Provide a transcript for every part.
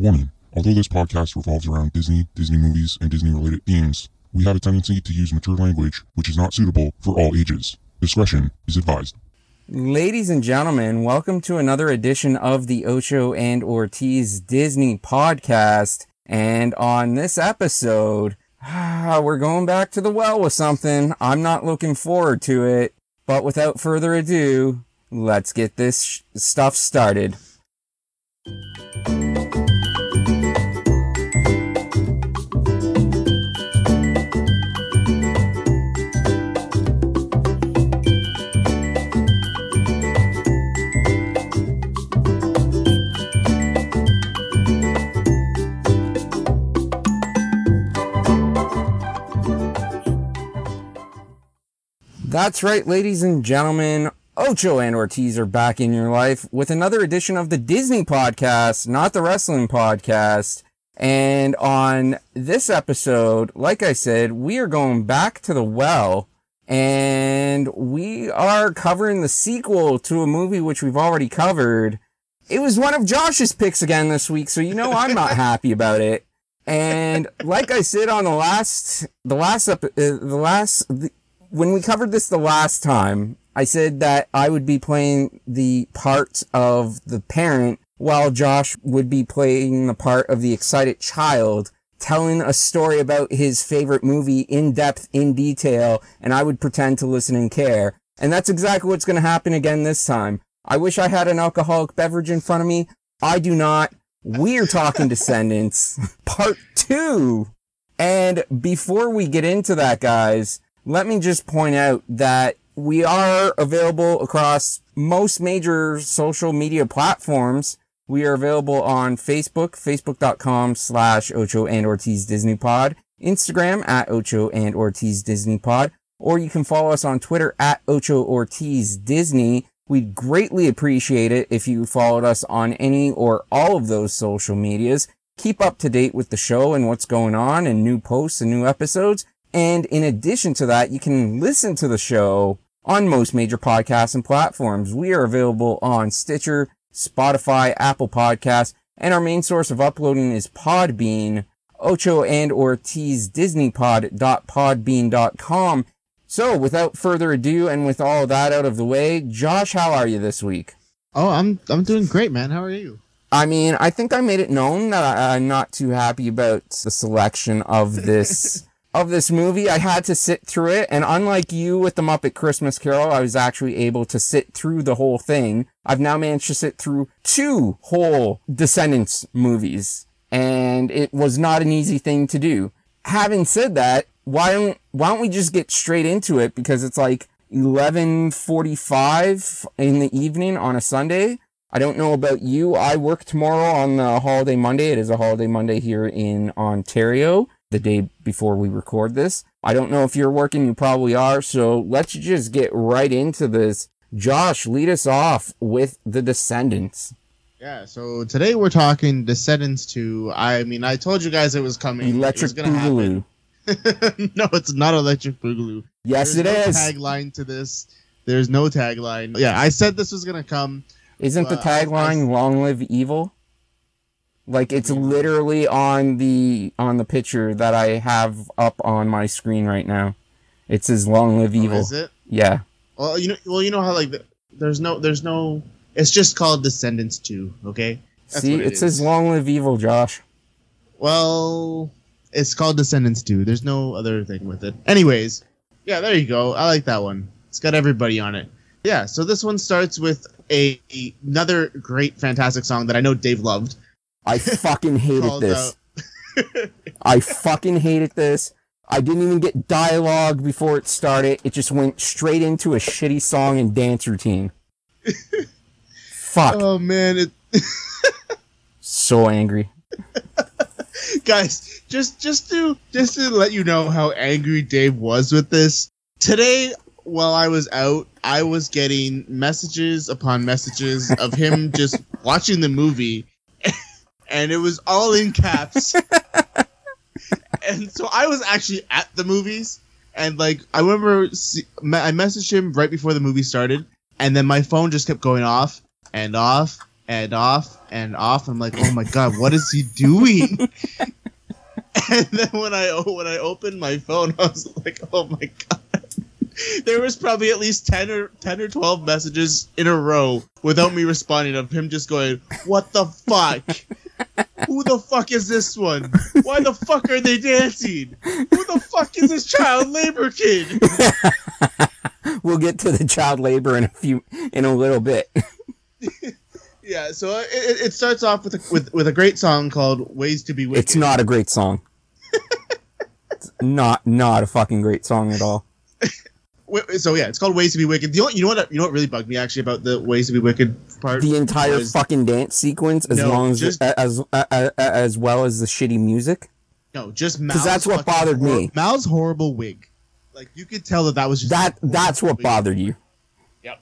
Warning Although this podcast revolves around Disney, Disney movies, and Disney related themes, we have a tendency to use mature language which is not suitable for all ages. Discretion is advised. Ladies and gentlemen, welcome to another edition of the Ocho and Ortiz Disney podcast. And on this episode, ah, we're going back to the well with something. I'm not looking forward to it. But without further ado, let's get this sh- stuff started. That's right, ladies and gentlemen. Ocho and Ortiz are back in your life with another edition of the Disney podcast, not the wrestling podcast. And on this episode, like I said, we are going back to the well and we are covering the sequel to a movie which we've already covered. It was one of Josh's picks again this week, so you know I'm not happy about it. And like I said on the last, the last, ep- uh, the last, the, when we covered this the last time, I said that I would be playing the part of the parent while Josh would be playing the part of the excited child, telling a story about his favorite movie in depth, in detail, and I would pretend to listen and care. And that's exactly what's going to happen again this time. I wish I had an alcoholic beverage in front of me. I do not. We're talking Descendants, part two. And before we get into that, guys, let me just point out that we are available across most major social media platforms. We are available on Facebook, facebook.com slash Ocho and Ortiz Disney Pod, Instagram at Ocho and Ortiz Disney Pod, or you can follow us on Twitter at Ocho Ortiz Disney. We'd greatly appreciate it if you followed us on any or all of those social medias. Keep up to date with the show and what's going on and new posts and new episodes. And in addition to that, you can listen to the show on most major podcasts and platforms. We are available on Stitcher, Spotify, Apple Podcasts, and our main source of uploading is Podbean, Ocho and Ortiz DisneyPod.podbean.com. So without further ado and with all that out of the way, Josh, how are you this week? Oh, I'm I'm doing great, man. How are you? I mean, I think I made it known that I, I'm not too happy about the selection of this of this movie. I had to sit through it, and unlike you with the Muppet Christmas Carol, I was actually able to sit through the whole thing. I've now managed to sit through two whole Descendants movies, and it was not an easy thing to do. Having said that, why don't why don't we just get straight into it because it's like 11:45 in the evening on a Sunday. I don't know about you. I work tomorrow on the holiday Monday. It is a holiday Monday here in Ontario, the day before we record this. I don't know if you're working. You probably are. So let's just get right into this. Josh, lead us off with The Descendants. Yeah. So today we're talking Descendants 2. I mean, I told you guys it was coming. Electric it Boogaloo. no, it's not Electric Boogaloo. Yes, There's it no is. Tagline to this. There's no tagline. Yeah, I said this was gonna come. Isn't the Well, I- I- tagline "Long Live Evil"? Like it's literally on the on the picture that I have up on my screen right now. It says "Long Live Oh, Evil." is it? Yeah. Well, you know, well, you know how like the, there's no, there's no. It's just called Descendants 2. Okay. That's See, it, it says "Long Live Evil," Josh. Well, it's called Descendants 2. There's no other thing with it. Anyways, yeah, there you go. I like that one. It's got everybody on it. Yeah, so this one starts with a another great fantastic song that I know Dave loved. I fucking hated this. I fucking hated this. I didn't even get dialogue before it started. It just went straight into a shitty song and dance routine. Fuck. Oh man, it so angry. guys, just just to just to let you know how angry Dave was with this. Today while I was out, I was getting messages upon messages of him just watching the movie and it was all in caps. and so I was actually at the movies and like I remember see, I messaged him right before the movie started and then my phone just kept going off and off and off and off. I'm like, oh my god, what is he doing? and then when I when I opened my phone, I was like, oh my god. There was probably at least ten or ten or twelve messages in a row without me responding of him just going, "What the fuck? Who the fuck is this one? Why the fuck are they dancing? Who the fuck is this child labor kid?" we'll get to the child labor in a few in a little bit. Yeah, so it, it- it starts off with a, with with a great song called "Ways to Be Wicked." It's not a great song. it's not not a fucking great song at all. Wait, so yeah, it's called "Ways to Be Wicked." The only, you know what you know what really bugged me actually about the "Ways to Be Wicked" part. The entire was- fucking dance sequence, as No, long as just- as, as as well as the shitty music. no, just because that's what fucking bothered hor- me. Mal's horrible wig. Like you could tell that that was just That that's what bothered you. Yep.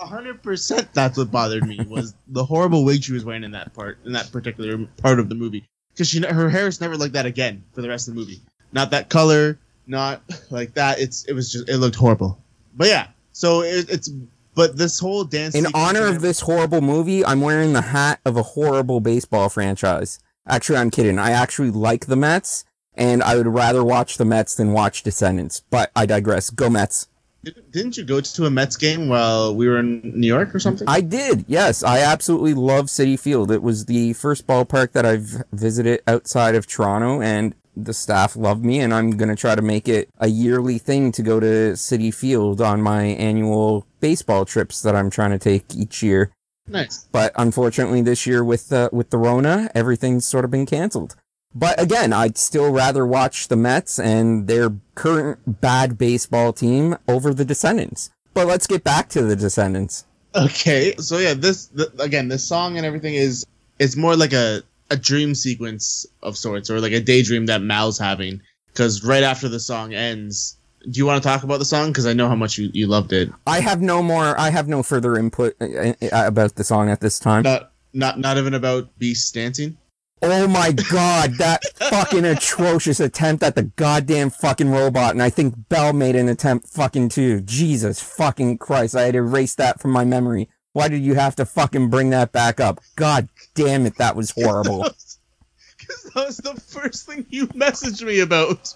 A hundred percent. That's what bothered me was the horrible wig she was wearing in that part in that particular part of the movie because she her hair is never like that again for the rest of the movie. Not that color, not like that. It's it was just it looked horrible. But yeah, so it, it's but this whole dance In honor of this horrible movie, I'm wearing the hat of a horrible baseball franchise. Actually, I'm kidding. I actually like the Mets, and I would rather watch the Mets than watch Descendants. But I digress. Go Mets. Didn't- Didn't you go to a Mets game while we were in New York or something? I did. Yes, I absolutely love Citi Field. It was the first ballpark that I've visited outside of Toronto, and the staff love me. And I'm gonna try to make it a yearly thing to go to Citi Field on my annual baseball trips that I'm trying to take each year. nice. But unfortunately, this year with uh, with the Rona, everything's sort of been canceled. But again, I'd still rather watch the Mets and their current bad baseball team over the Descendants. But let's get back to the Descendants. Okay, so yeah, this th- again, this song and everything is it's more like a a dream sequence of sorts, or like a daydream that Mal's having. Because right after the song ends, do you want to talk about the song? Because I know how much you, you loved it. I have no more. I have no further input uh, uh, about the song at this time. Not not not even about Beast dancing. Oh my god, that fucking atrocious attempt at the goddamn fucking robot, and I think Belle made an attempt fucking too. Jesus fucking Christ, I had erased that from my memory. Why did you have to fucking bring that back up? God damn it, that was horrible. Because that was the first thing you messaged me about.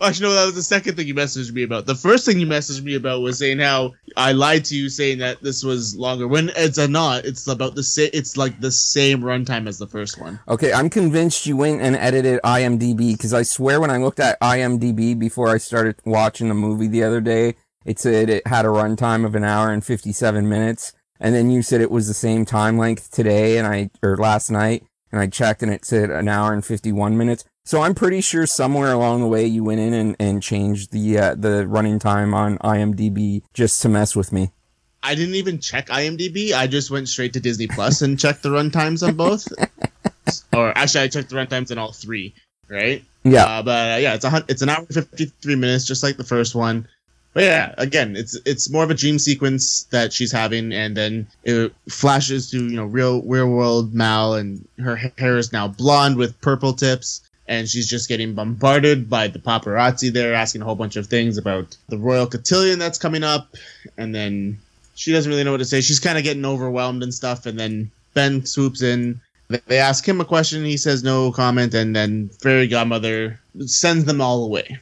Well, Actually, no, that was the second thing you messaged me about. The first thing you messaged me about was saying how I lied to you, saying that this was longer. When it's a not, it's about the same. It's like the same runtime as the first one. Okay, I'm convinced you went and edited IMDb because I swear when I looked at IMDb before I started watching the movie the other day, it said it had a runtime of an hour and 57 minutes. And then you said it was the same time length today and I, or last night, and I checked and it said an hour and 51 minutes. So I'm pretty sure somewhere along the way you went in and, and changed the, uh, the running time on IMDb just to mess with me. I didn't even check IMDb. I just went straight to Disney Plus and checked the runtimes on both. or actually, I checked the runtimes on all three. Right. Yeah. Uh, but uh, yeah, it's a it's an hour and fifty three minutes, just like the first one. But yeah, again, it's it's more of a dream sequence that she's having, and then it flashes to you know real real world Mal, and her hair is now blonde with purple tips, and she's just getting bombarded by the paparazzi there, asking a whole bunch of things about the royal cotillion that's coming up, and then she doesn't really know what to say. She's kind of getting overwhelmed and stuff, and then Ben swoops in. They ask him a question, he says no comment, and then fairy godmother sends them all away.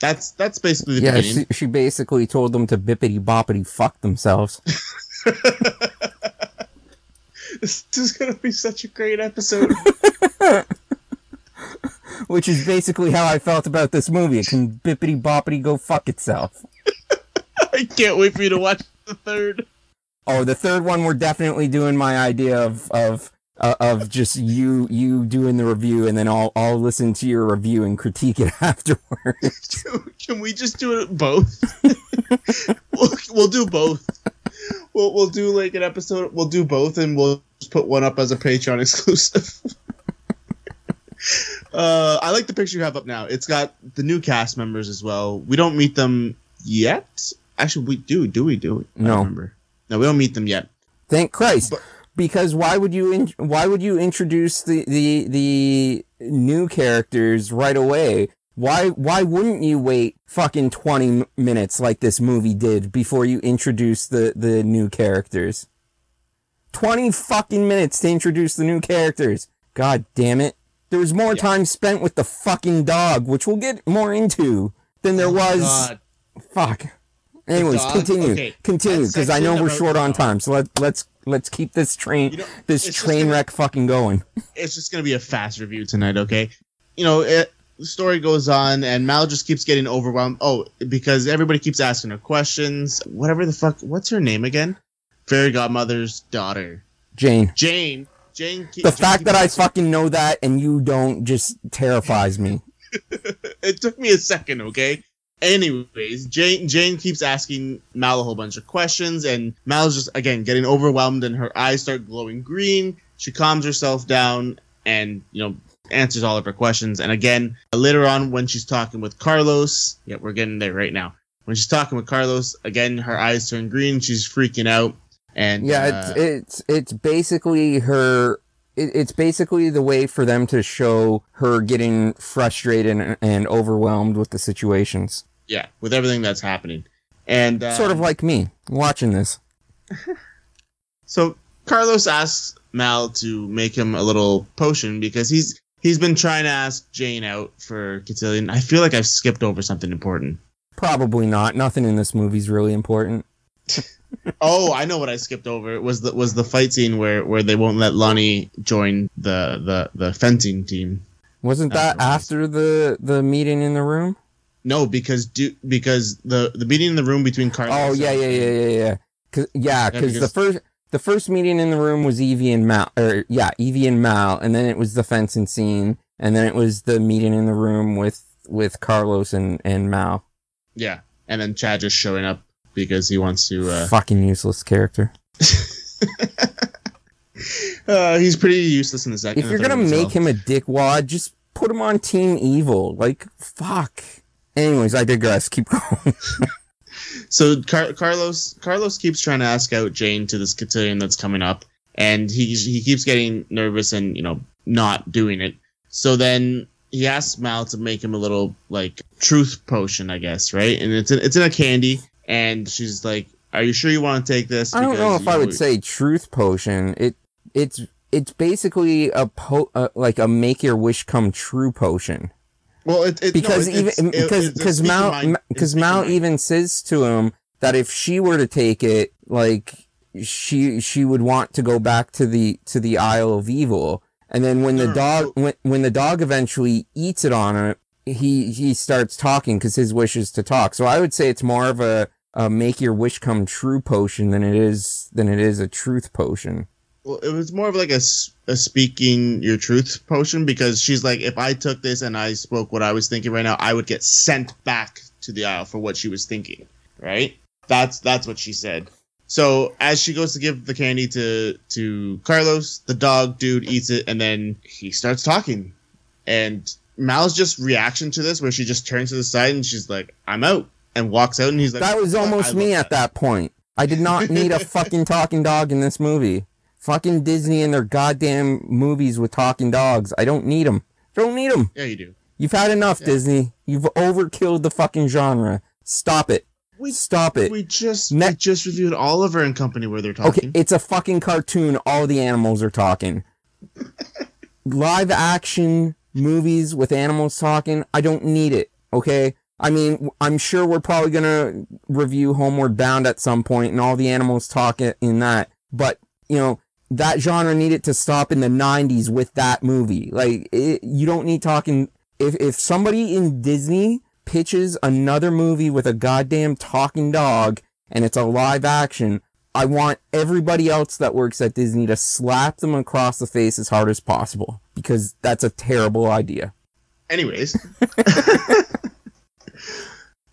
That's that's basically the Yeah, she, she basically told them to bippity boppity fuck themselves. this is gonna be such a great episode. which is basically how I felt about this movie. It can bippity boppity go fuck itself. I can't wait for you to watch the third. Oh, the third one, we're definitely doing my idea of of uh, of just you you doing the review, and then I'll I'll listen to your review and critique it afterwards. Can we just do it both? we'll, we'll do both. We'll we'll do like an episode. We'll do both, and we'll just put one up as a Patreon exclusive. uh, I like the picture you have up now. It's got the new cast members as well. We don't meet them yet. Actually, we do. Do we do it? No. No, we don't meet them yet. Thank Christ. But- because why would you in, why would you introduce the, the the new characters right away? Why why wouldn't you wait fucking 20 m- minutes like this movie did before you introduce the the new characters? 20 fucking minutes to introduce the new characters. God damn it. There was more Yeah. time spent with the fucking dog, which we'll get more into, than there was. Oh God. Fuck. Anyways, continue. Okay, Continue, because I know we're short on time. So let, let's let's keep this train You know, this train wreck fucking going. it's just gonna be a fast review tonight, okay? You know, it, the story goes on, and Mal just keeps getting overwhelmed. Oh, because everybody keeps asking her questions. Whatever the fuck, what's her name again? Fairy Godmother's daughter, Jane. Jane. Jane. keep- The Jane fact that I fucking know that and you don't just terrifies me. it took me a second, okay? Anyways, Jane Jane keeps asking Mal a whole bunch of questions, and Mal's just again getting overwhelmed, and her eyes start glowing green. She calms herself down, and you know answers all of her questions. And again, later on when she's talking with Carlos, yeah, we're getting there right now. When she's talking with Carlos, again her eyes turn green. She's freaking out, and Yeah, uh, it's it's it's basically her. It's basically the way for them to show her getting frustrated and, and overwhelmed with the situations. Yeah, with everything that's happening, and uh, sort of like me watching this. So Carlos asks Mal to make him a little potion because he's he's been trying to ask Jane out for Cotillion. I feel like I've skipped over something important. Probably not. Nothing in this movie's really important. Oh, I know what I skipped over. It was the was the fight scene where where they won't let Lonnie join the the the fencing team. Wasn't that after the the meeting in the room? No, because do because the the meeting in the room between Carlos. Oh yeah, yeah, yeah, yeah, yeah. Cause, yeah, because the first the first meeting in the room was Evie and Mal, or yeah, Evie and Mal, and then it was the fencing scene, and then it was the meeting in the room with with Carlos and and Mal. yeah. And then Chad just showing up because he wants to. Uh, Fucking useless character. uh, he's pretty useless in the second. If you're gonna make him a dickwad, just put him on Team Evil. Like fuck. Anyways, I digress. Keep going. So Car- Carlos Carlos keeps trying to ask out Jane to this cotillion that's coming up, and he he keeps getting nervous and you know not doing it. So then he asks Mal to make him a little like truth potion, I guess, right? And it's in, it's in a candy, and she's like, "Are you sure you want to take this?" I don't know if I would say truth potion. It it's it's basically a po- uh, like a make your wish come true potion. Well, it, it, because no, even it's- because because Mal because it's speak your Mal even says to him that if she were to take it, like she she would want to go back to the to the Isle of Evil. And then when the dog when when the dog eventually eats it on it, he he starts talking because his wish is to talk. So I would say it's more of a, a make your wish come true potion than it is than it is a truth potion. Well, it was more of like a, a speaking your truth potion because she's like, if I took this and I spoke what I was thinking right now, I would get sent back to the isle for what she was thinking. Right? That's that's what she said. So as she goes to give the candy to to Carlos, the dog dude eats it and then he starts talking. And Mal's just reaction to this, where she just turns to the side and she's like, "I'm out," and walks out. And he's like, That was almost me love at that point. I did not need a fucking talking dog in this movie. Fucking Disney and their goddamn movies with talking dogs. I don't need them. Don't need them. Yeah, you do. You've had enough, Yeah. Disney. You've overkilled the fucking genre. Stop it. We Stop it. We just Ne- we just reviewed Oliver and Company where they're talking. Okay, it's a fucking cartoon. All the animals are talking. Live action movies with animals talking, I don't need it. Okay? I mean, I'm sure we're probably gonna review Homeward Bound at some point and all the animals talk in that. But, you know, that genre needed to stop in the 90s with that movie. Like, it, you don't need talking. If, if somebody in Disney pitches another movie with a goddamn talking dog and it's a live action, I want everybody else that works at Disney to slap them across the face as hard as possible because that's a terrible idea. Anyways,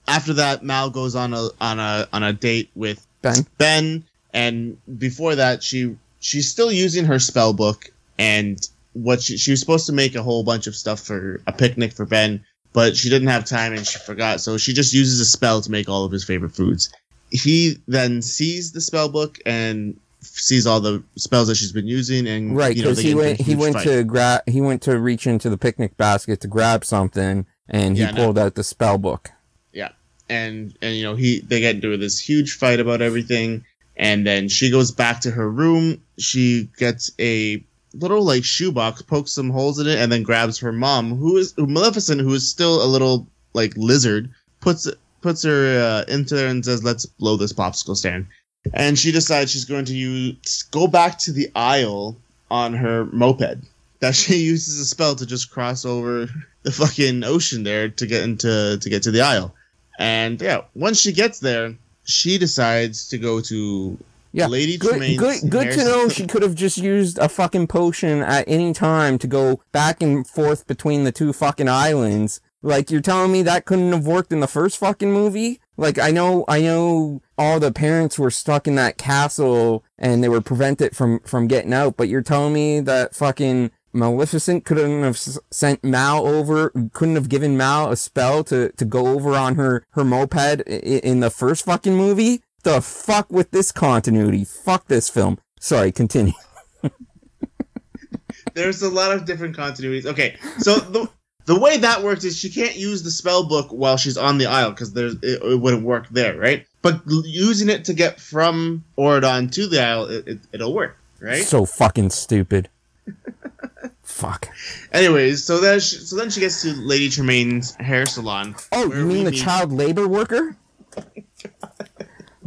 after that, Mal goes on a on a on a date with Ben, Ben, and before that, she she's still using her spell book, and what she she was supposed to make a whole bunch of stuff for a picnic for Ben, but she didn't have time and she forgot, so she just uses a spell to make all of his favorite foods. He then sees the spell book and sees all the spells that she's been using, and right? you know, Because he get into a went, he went fight. to grab, he went to reach into the picnic basket to grab something, and he Yeah, pulled out the spell book. Yeah and and you know he they get into this huge fight about everything and then she goes back to her room she gets a little like shoebox, pokes some holes in it, and then grabs her mom, who is Maleficent, who is still a little like lizard, puts puts her uh, into there and says, "Let's blow this popsicle stand." And she decides she's going to use go back to the isle on her moped. That she uses a spell to just cross over the fucking ocean there to get into to get to the isle. And yeah, once she gets there, she decides to go to Yeah, Lady Good, Tremaine's good, good to know she could have just used a fucking potion at any time to go back and forth between the two fucking islands. Like, you're telling me that couldn't have worked in the first fucking movie? Like, I know, I know all the parents were stuck in that castle and they were prevented from, from getting out, but you're telling me that fucking Maleficent couldn't have sent Mal over, couldn't have given Mal a spell to, to go over on her, her moped i- in the first fucking movie? The fuck with this continuity? Fuck this film. Sorry, continue. There's a lot of different continuities. Okay, so the the way that works is she can't use the spell book while she's on the isle because there's it, it wouldn't work there, right? But using it to get from Auradon to the isle, it, it, it'll work, right? So fucking stupid. fuck. Anyways, so then she, so then she gets to Lady Tremaine's hair salon. Oh, you mean the meet- child labor worker?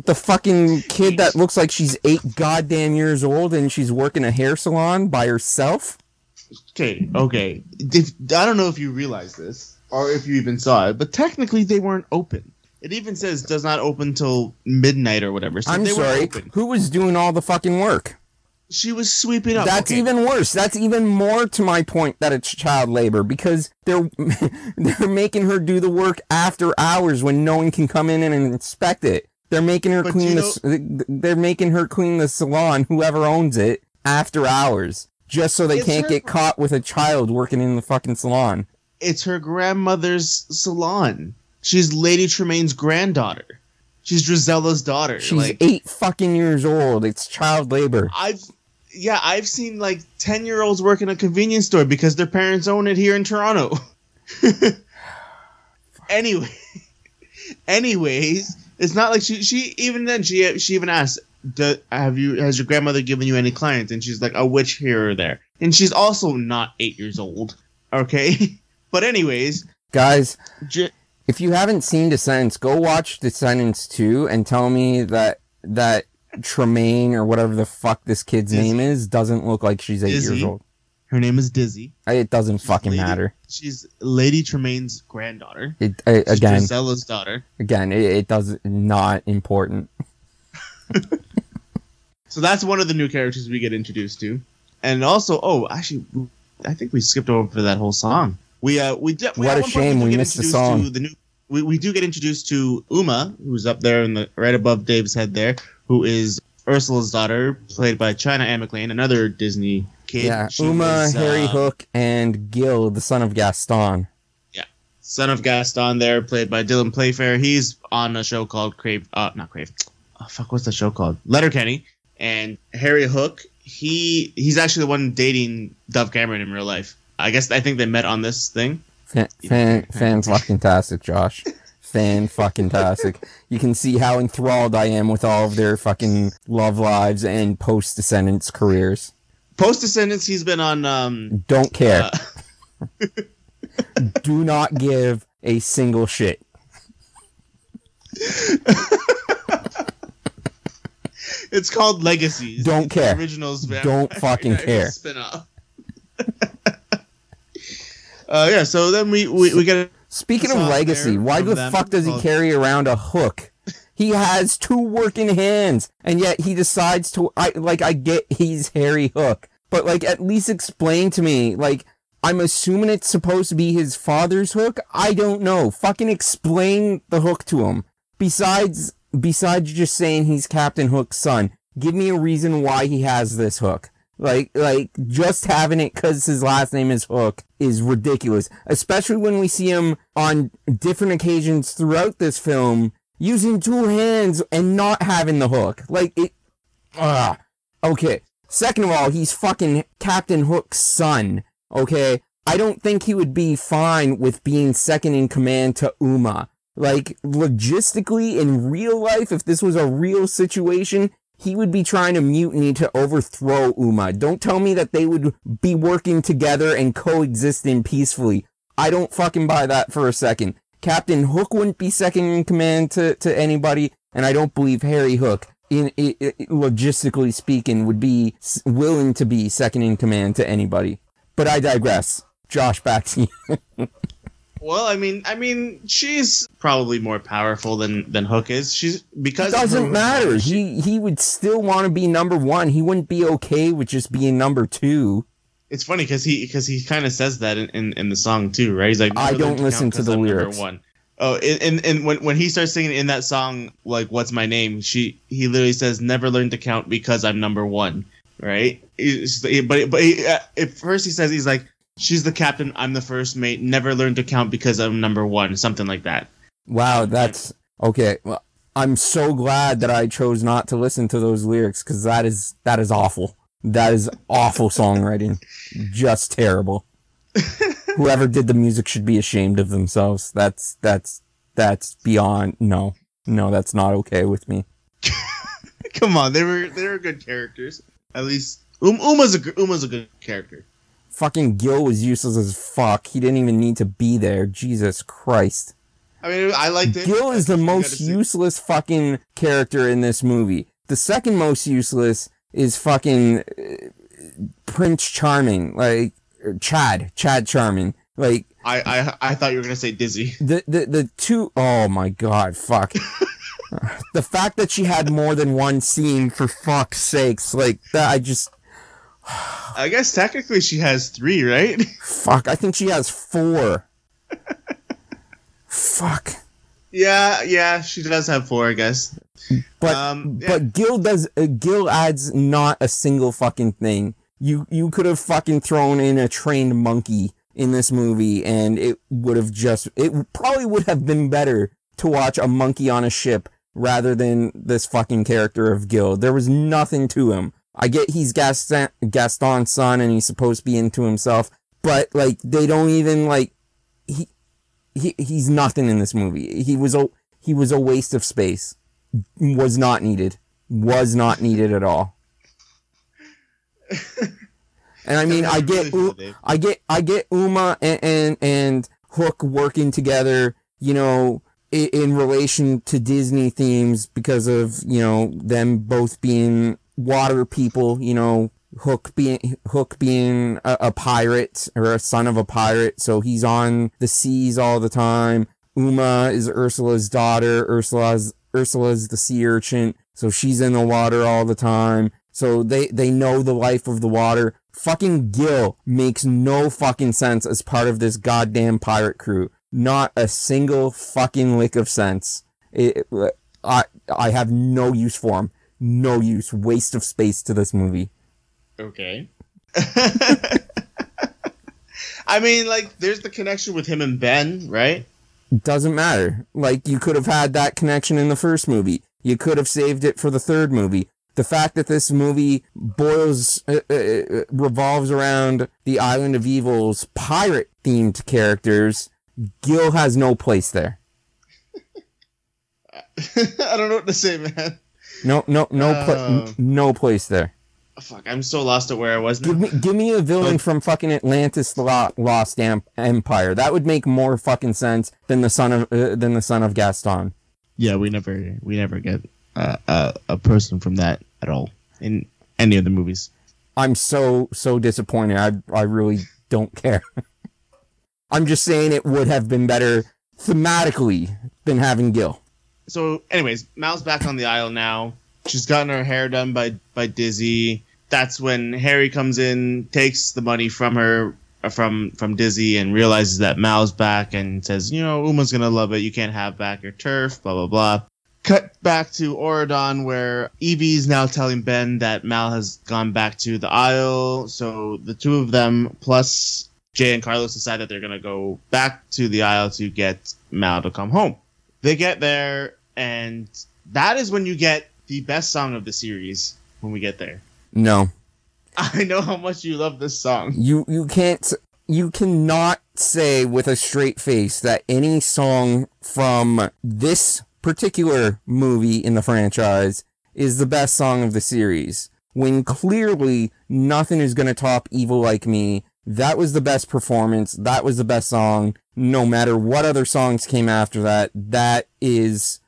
The fucking kid that looks like she's eight goddamn years old and she's working a hair salon by herself? Okay, okay. If, I don't know if you realize this or if you even saw it, but technically they weren't open. It even says does not open till midnight or whatever. So I'm they sorry. open. Who was doing all the fucking work? She was sweeping up. That's Okay, even worse. That's even more to my point that it's child labor because they're they're making her do the work after hours when no one can come in and inspect it. They're making her But clean the they're making her clean the salon whoever owns it after hours just so they can't her- get caught with a child working in the fucking salon. it's her grandmother's salon. She's Lady Tremaine's granddaughter. She's Drizella's daughter. She's like 8 fucking years old. It's child labor. I've yeah, I've seen like ten year olds work in a convenience store because their parents own it here in Toronto. anyway, anyways, it's not like she she even then she she even asked, "Do- "Have you has your grandmother given you any clients?" And she's like, "A witch here or there." And she's also not eight years old. Okay, but anyways, Guys, j- if you haven't seen Descendants, go watch Descendants 2 and tell me that that Tremaine or whatever the fuck this kid's name is doesn't look like she's eight years old. Her name is Dizzy. It doesn't fucking Lady- matter. She's Lady Tremaine's granddaughter. It She's again, Drizella's daughter. again, it, it does not important. So that's one of the new characters we get introduced to, and also, oh, actually, I think we skipped over for that whole song. We uh, we, we What a shame do we missed the song. The new, we, we do get introduced to Uma, who's up there in the right above Dave's head there, who is Ursula's daughter, played by China Anne McClain, another Disney kid. yeah, She Uma, was, Harry uh, Hook, and Gil, the son of Gaston. Yeah, son of Gaston, there, played by Dylan Playfair. He's on a show called Crave. Uh, not Crave. Oh, fuck, what's the show called? Letterkenny. And Harry Hook, he he's actually the one dating Dove Cameron in real life. I guess I think they met on this thing. Fan, fan, fan fucking tastic, Josh. Fan fucking tastic. You can see how enthralled I am with all of their fucking love lives and post descendants careers. Post Descendants, he's been on. Um, Don't care. uh, Do not give a single shit. it's called Legacies. Don't It's care. Originals. Don't fucking care. Spin-off. uh, yeah. So then we we, we get Speaking of legacy, why the fuck does he carry around a hook? He has two working hands, and yet he decides to. I like. I get he's Harry Hook, but like, at least explain to me. Like, I'm assuming it's supposed to be his father's hook. I don't know. Fucking explain the hook to him. Besides, besides just saying he's Captain Hook's son, give me a reason why he has this hook. Like, like just having it because his last name is Hook is ridiculous. Especially when we see him on different occasions throughout this film using two hands and not having the hook. Like it. Ah. Okay. Second of all, he's fucking Captain Hook's son. Okay. I don't think he would be fine with being second in command to Uma. Like, logistically, in real life, if this was a real situation, he would be trying to mutiny to overthrow Uma. Don't tell me that they would be working together and coexisting peacefully. I don't fucking buy that for a second. Captain Hook wouldn't be second in command to, to anybody, and I don't believe Harry Hook, in, in, in logistically speaking, would be willing to be second in command to anybody. But I digress. Josh, back to you. Well, I mean, I mean, she's probably more powerful than than Hook is. She's because It doesn't her- matter. she- He he would still want to be number one. He wouldn't be okay with just being number two. It's funny because he because he kind of says that in, in in the song too, right? He's like, I don't listen to the I'm lyrics. One. Oh, and, and and when when he starts singing in that song, like "What's My Name," she he literally says, "Never learned to count because I'm number one." Right? He's- but but he, uh, at first he says he's like, "She's the captain, I'm the first mate. Never learned to count because I'm number one," something like that. Wow, that's okay. Well, I'm so glad that I chose not to listen to those lyrics because that is that is awful. That is awful songwriting. Just terrible. Whoever did the music should be ashamed of themselves. That's that's that's beyond no. No, that's not okay with me. Come on, they were they were good characters. At least um, Uma's a Uma's a good character. Fucking Gil was useless as fuck. He didn't even need to be there. Jesus Christ. I mean, I liked it. Gil is the most useless fucking character in this movie. The second most useless is fucking uh, Prince Charming, like Chad, Chad Charming. Like I, I I thought you were gonna say Dizzy. the the the two oh my god, fuck. the fact that she had more than one scene for fuck's sakes, like that I just I guess technically she has three, right? fuck, I think she has four. fuck. Yeah, yeah, she does have four, I guess. But Um, yeah. but Gil does uh, Gil adds not a single fucking thing. You you could have fucking thrown in a trained monkey in this movie and it would have just it probably would have been better to watch a monkey on a ship rather than this fucking character of Gil. There was nothing to him. I get he's Gaston Gaston's son and he's supposed to be into himself, but like they don't even like he he he's nothing in this movie. He was a he was a waste of space was not needed. Was not needed at all. And I mean, I get. I get, I get Uma and and, and Hook working together. You know, in, in relation to Disney themes because of you know them both being water people. You know, Hook being Hook being a, a pirate or a son of a pirate, so he's on the seas all the time. Uma is Ursula's daughter. Ursula's Ursula's the sea urchin, so she's in the water all the time. So they they know the life of the water. Fucking Gil makes no fucking sense as part of this goddamn pirate crew. Not a single fucking lick of sense. It, I I have no use for him. No use. Waste of space to this movie. Okay. I mean, like, there's the connection with him and Ben, right? Doesn't matter. Like, you could have had that connection in the first movie. You could have saved it for the third movie. The fact that this movie boils, uh, uh, uh, revolves around the Island of Evil's pirate themed characters, Gil has no place there. I don't know what to say, man. No, no, no, pla- n- no place there. Fuck, I'm so lost at where I was now. Give me, give me a villain from fucking Atlantis Lost Empire. That would make more fucking sense than the son of, uh, than the son of Gaston. Yeah, we never we never get uh, a a person from that at all in any of the movies. I'm so so disappointed. I I really don't care. I'm just saying it would have been better thematically than having Gil. So, anyways, Mal's back on the isle now. She's gotten her hair done by by Dizzy. That's when Harry comes in, takes the money from her uh, from from Dizzy, and realizes that Mal's back, and says, "You know, Uma's gonna love it. You can't have back your turf." Blah blah blah. Cut back to Auradon, where Evie's now telling Ben that Mal has gone back to the Isle. So the two of them plus Jay and Carlos decide that they're gonna go back to the Isle to get Mal to come home. They get there, and that is when you get the best song of the series. When we get there, No, I know how much you love this song. you you can't you cannot say with a straight face that any song from this particular movie in the franchise is the best song of the series. When clearly nothing is gonna top Evil Like Me. That was the best performance. That was the best song. No matter what other songs came after that, that is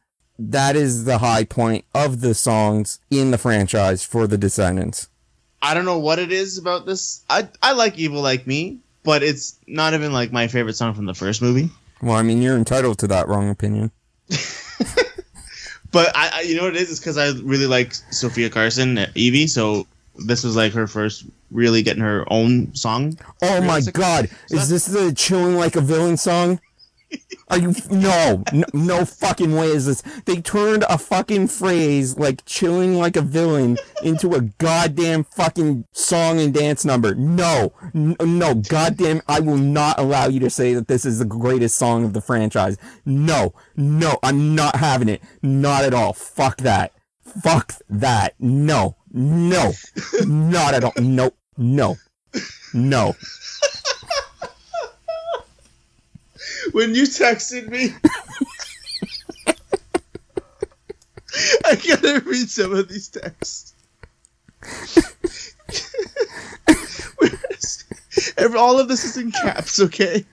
that is the high point of the songs in the franchise for the Descendants. I don't know what it is about this. I I like Evil Like Me, but it's not even like my favorite song from the first movie. Well, I mean, you're entitled to that wrong opinion. But I, I you know what it is? It's because I really like Sofia Carson, Evie. So this was like her first really getting her own song. Oh my god, So is this the chilling like a villain song? Are you no, no no fucking way is this. They turned a fucking phrase like chilling like a villain into a goddamn fucking song and dance number. No. N- no, goddamn I will not allow you to say that this is the greatest song of the franchise. No. No, I'm not having it. Not at all. Fuck that. Fuck that. No. No. Not at all. No. No. No. When you texted me. I gotta read some of these texts. Every, all of this is in caps, okay?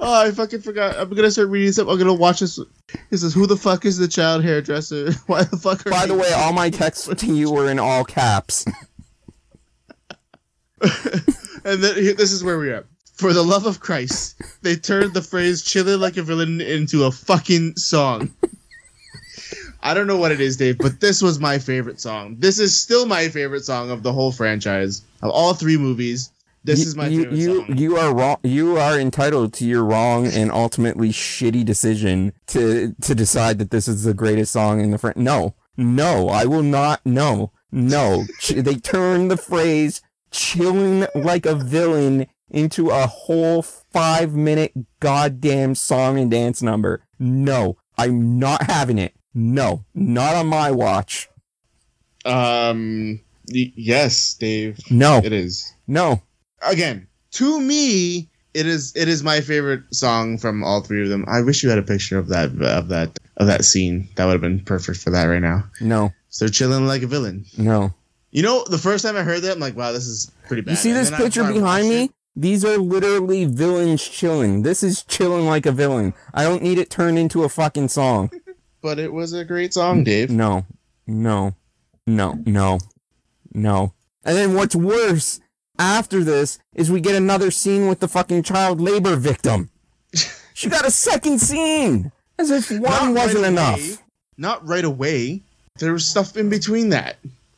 Oh, I fucking forgot. I'm gonna start reading some. I'm gonna watch this. It says, "Who the fuck is the child hairdresser? Why the fuck are?" By the way, all my texts to you were in all caps. and then this is where we're at. For the love of Christ, they turned the phrase "chilling like a villain" into a fucking song. I don't know what it is, Dave, but this was my favorite song. This is still my favorite song of the whole franchise of all three movies. This you, is my you, favorite you, song. You are wrong. You are entitled to your wrong and ultimately shitty decision to to decide that this is the greatest song in the fr- No, no, I will not. No, no. Ch- they turned the phrase "chilling like a villain" into a whole five minute goddamn song and dance number. No, I'm not having it. No, not on my watch. um, y- yes, Dave, No, it is. no. Again, to me, it is it is my favorite song from all three of them. I wish you had a picture of that of that of that scene. That would have been perfect for that right now. No, So they're chilling like a villain. no. You know, the first time I heard that, I'm like, wow, this is pretty bad. You see this picture behind me? These are literally villains chilling. This is chilling like a villain. I don't need it turned into a fucking song. but it was a great song, Dave. No, no, no, no, no. And then what's worse after this is we get another scene with the fucking child labor victim. She got a second scene. As if one Not wasn't right enough. away. Not right away. There was stuff in between that.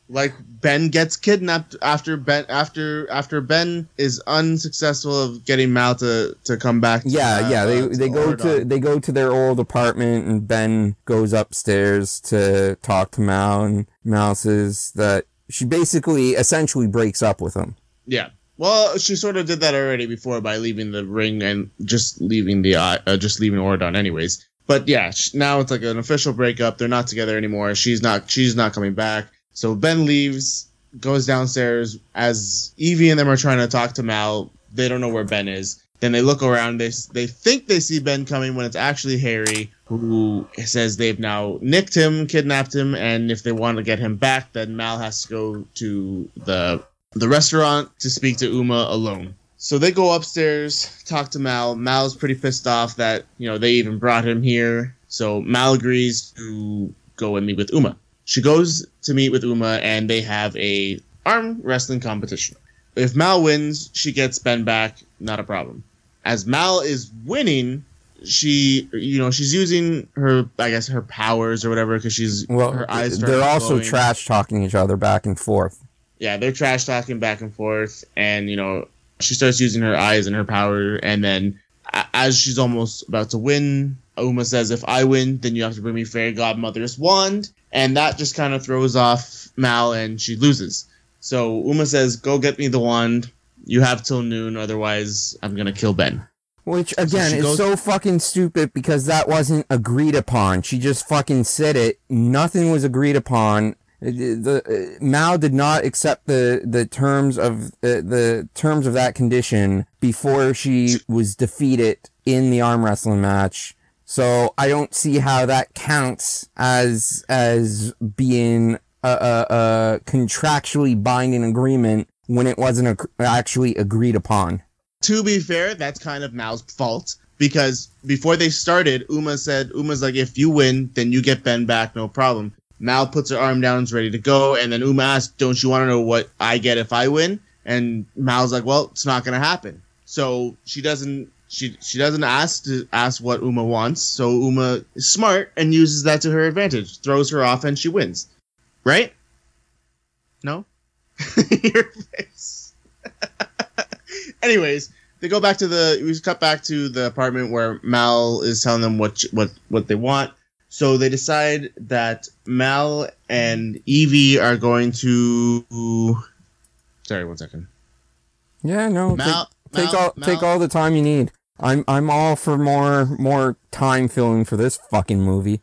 Like Ben gets kidnapped after Ben after after Ben is unsuccessful of getting Mal to, to come back. to, Yeah, yeah. They uh, they go to they go to their old apartment, and Ben goes upstairs to talk to Mal, and Mal says that she basically essentially breaks up with him. Yeah. Well, she sort of did that already before by leaving the ring and just leaving the uh, just leaving Auradon anyways. But yeah, now it's like an official breakup. They're not together anymore. She's not she's not coming back. So Ben leaves, goes downstairs as Evie and them are trying to talk to Mal. They don't know where Ben is. Then they look around. They they think they see Ben coming when it's actually Harry who says they've now nicked him, kidnapped him, and if they want to get him back, then Mal has to go to the the restaurant to speak to Uma alone. So they go upstairs, talk to Mal. Mal's pretty pissed off that, you know, they even brought him here. So Mal agrees to go and meet with Uma. She goes to meet with Uma and they have a arm wrestling competition. If Mal wins, she gets Ben back, not a problem. As Mal is winning, she, you know, she's using her, I guess, her powers or whatever because she's Well, her eyes. they're also glowing trash talking each other back and forth. yeah, they're trash talking back and forth, and you know she starts using her eyes and her power, and then as she's almost about to win, Uma says, "If I win, then you have to bring me Fairy Godmother's wand," and that just kind of throws off Mal, and she loses. So Uma says, "Go get me the wand. You have till noon, otherwise I'm gonna kill Ben." Which again she is goes- so fucking stupid because that wasn't agreed upon. She just fucking said it. Nothing was agreed upon. The, the uh, Mal did not accept the the terms of uh, the terms of that condition before she was defeated in the arm wrestling match. So I don't see how that counts as as being a, a, a contractually binding agreement when it wasn't ac actually agreed upon. To be fair, that's kind of Mal's fault because before they started, Uma said, Uma's like, if you win, then you get Ben back, no problem. Mal puts her arm down, is ready to go, and then Uma asks, don't you want to know what I get if I win? And Mal's like, well, it's not going to happen. So she doesn't she she doesn't ask to ask what Uma wants. So Uma is smart and uses that to her advantage, throws her off, and she wins. Right? No. Your face. Anyways, they go back to the. We cut back to the apartment where Mal is telling them what what what they want. So they decide that Mal and Evie are going to. Sorry, one second. Yeah, no. Mal, take, take Mal- all take all the time you need. I'm I'm all for more more time filling for this fucking movie.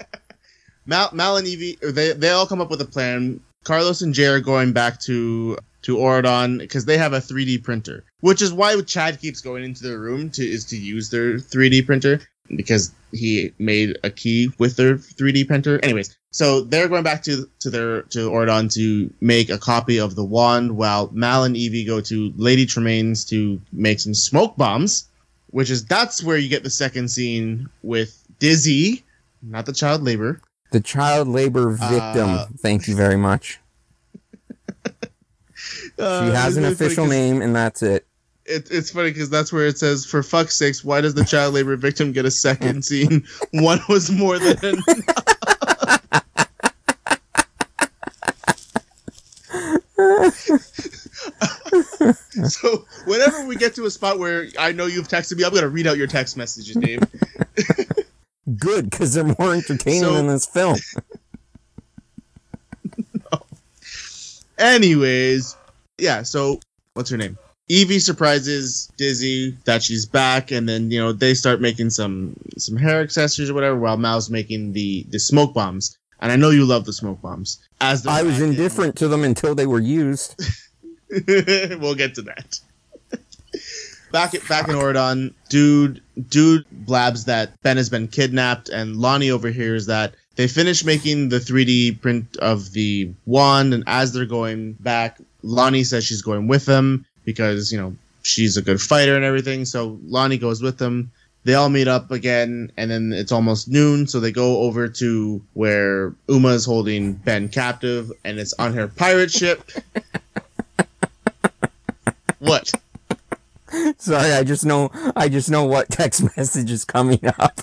Mal, Mal and Evie, they they all come up with a plan. Carlos and Jay are going back to to Auradon because they have a 3D printer, which is why Chad keeps going into their room to is to use their 3D printer because he made a key with their 3D printer. Anyways, so they're going back to to their to Auradon to make a copy of the wand, while Mal and Evie go to Lady Tremaine's to make some smoke bombs, which is that's where you get the second scene with Dizzy, not the child labor. The child labor victim. Uh, Thank you very much. Uh, She has an official name, and that's it. It, it's funny because that's where it says, "For fuck's sakes, why does the child labor victim get a second scene? One was more than so whenever we get to a spot where I know you've texted me, I'm gonna read out your text messages, Dave. Good, because they're more entertaining So- than this film. no. Anyways, yeah. So what's her name? Evie surprises Dizzy that she's back, and then you know they start making some some hair accessories or whatever, while Mal's making the the smoke bombs. And I know you love the smoke bombs. As I was in- indifferent to them until they were used. we'll get to that. back at, back in Auradon, dude dude blabs that Ben has been kidnapped, and Lonnie overhears that they finish making the 3D print of the wand, and as they're going back, Lonnie says she's going with them because you know she's a good fighter and everything. So Lonnie goes with them. They all meet up again, and then it's almost noon, so they go over to where Uma is holding Ben captive, and it's on her pirate ship. what? Sorry, I just know I just know what text message is coming up.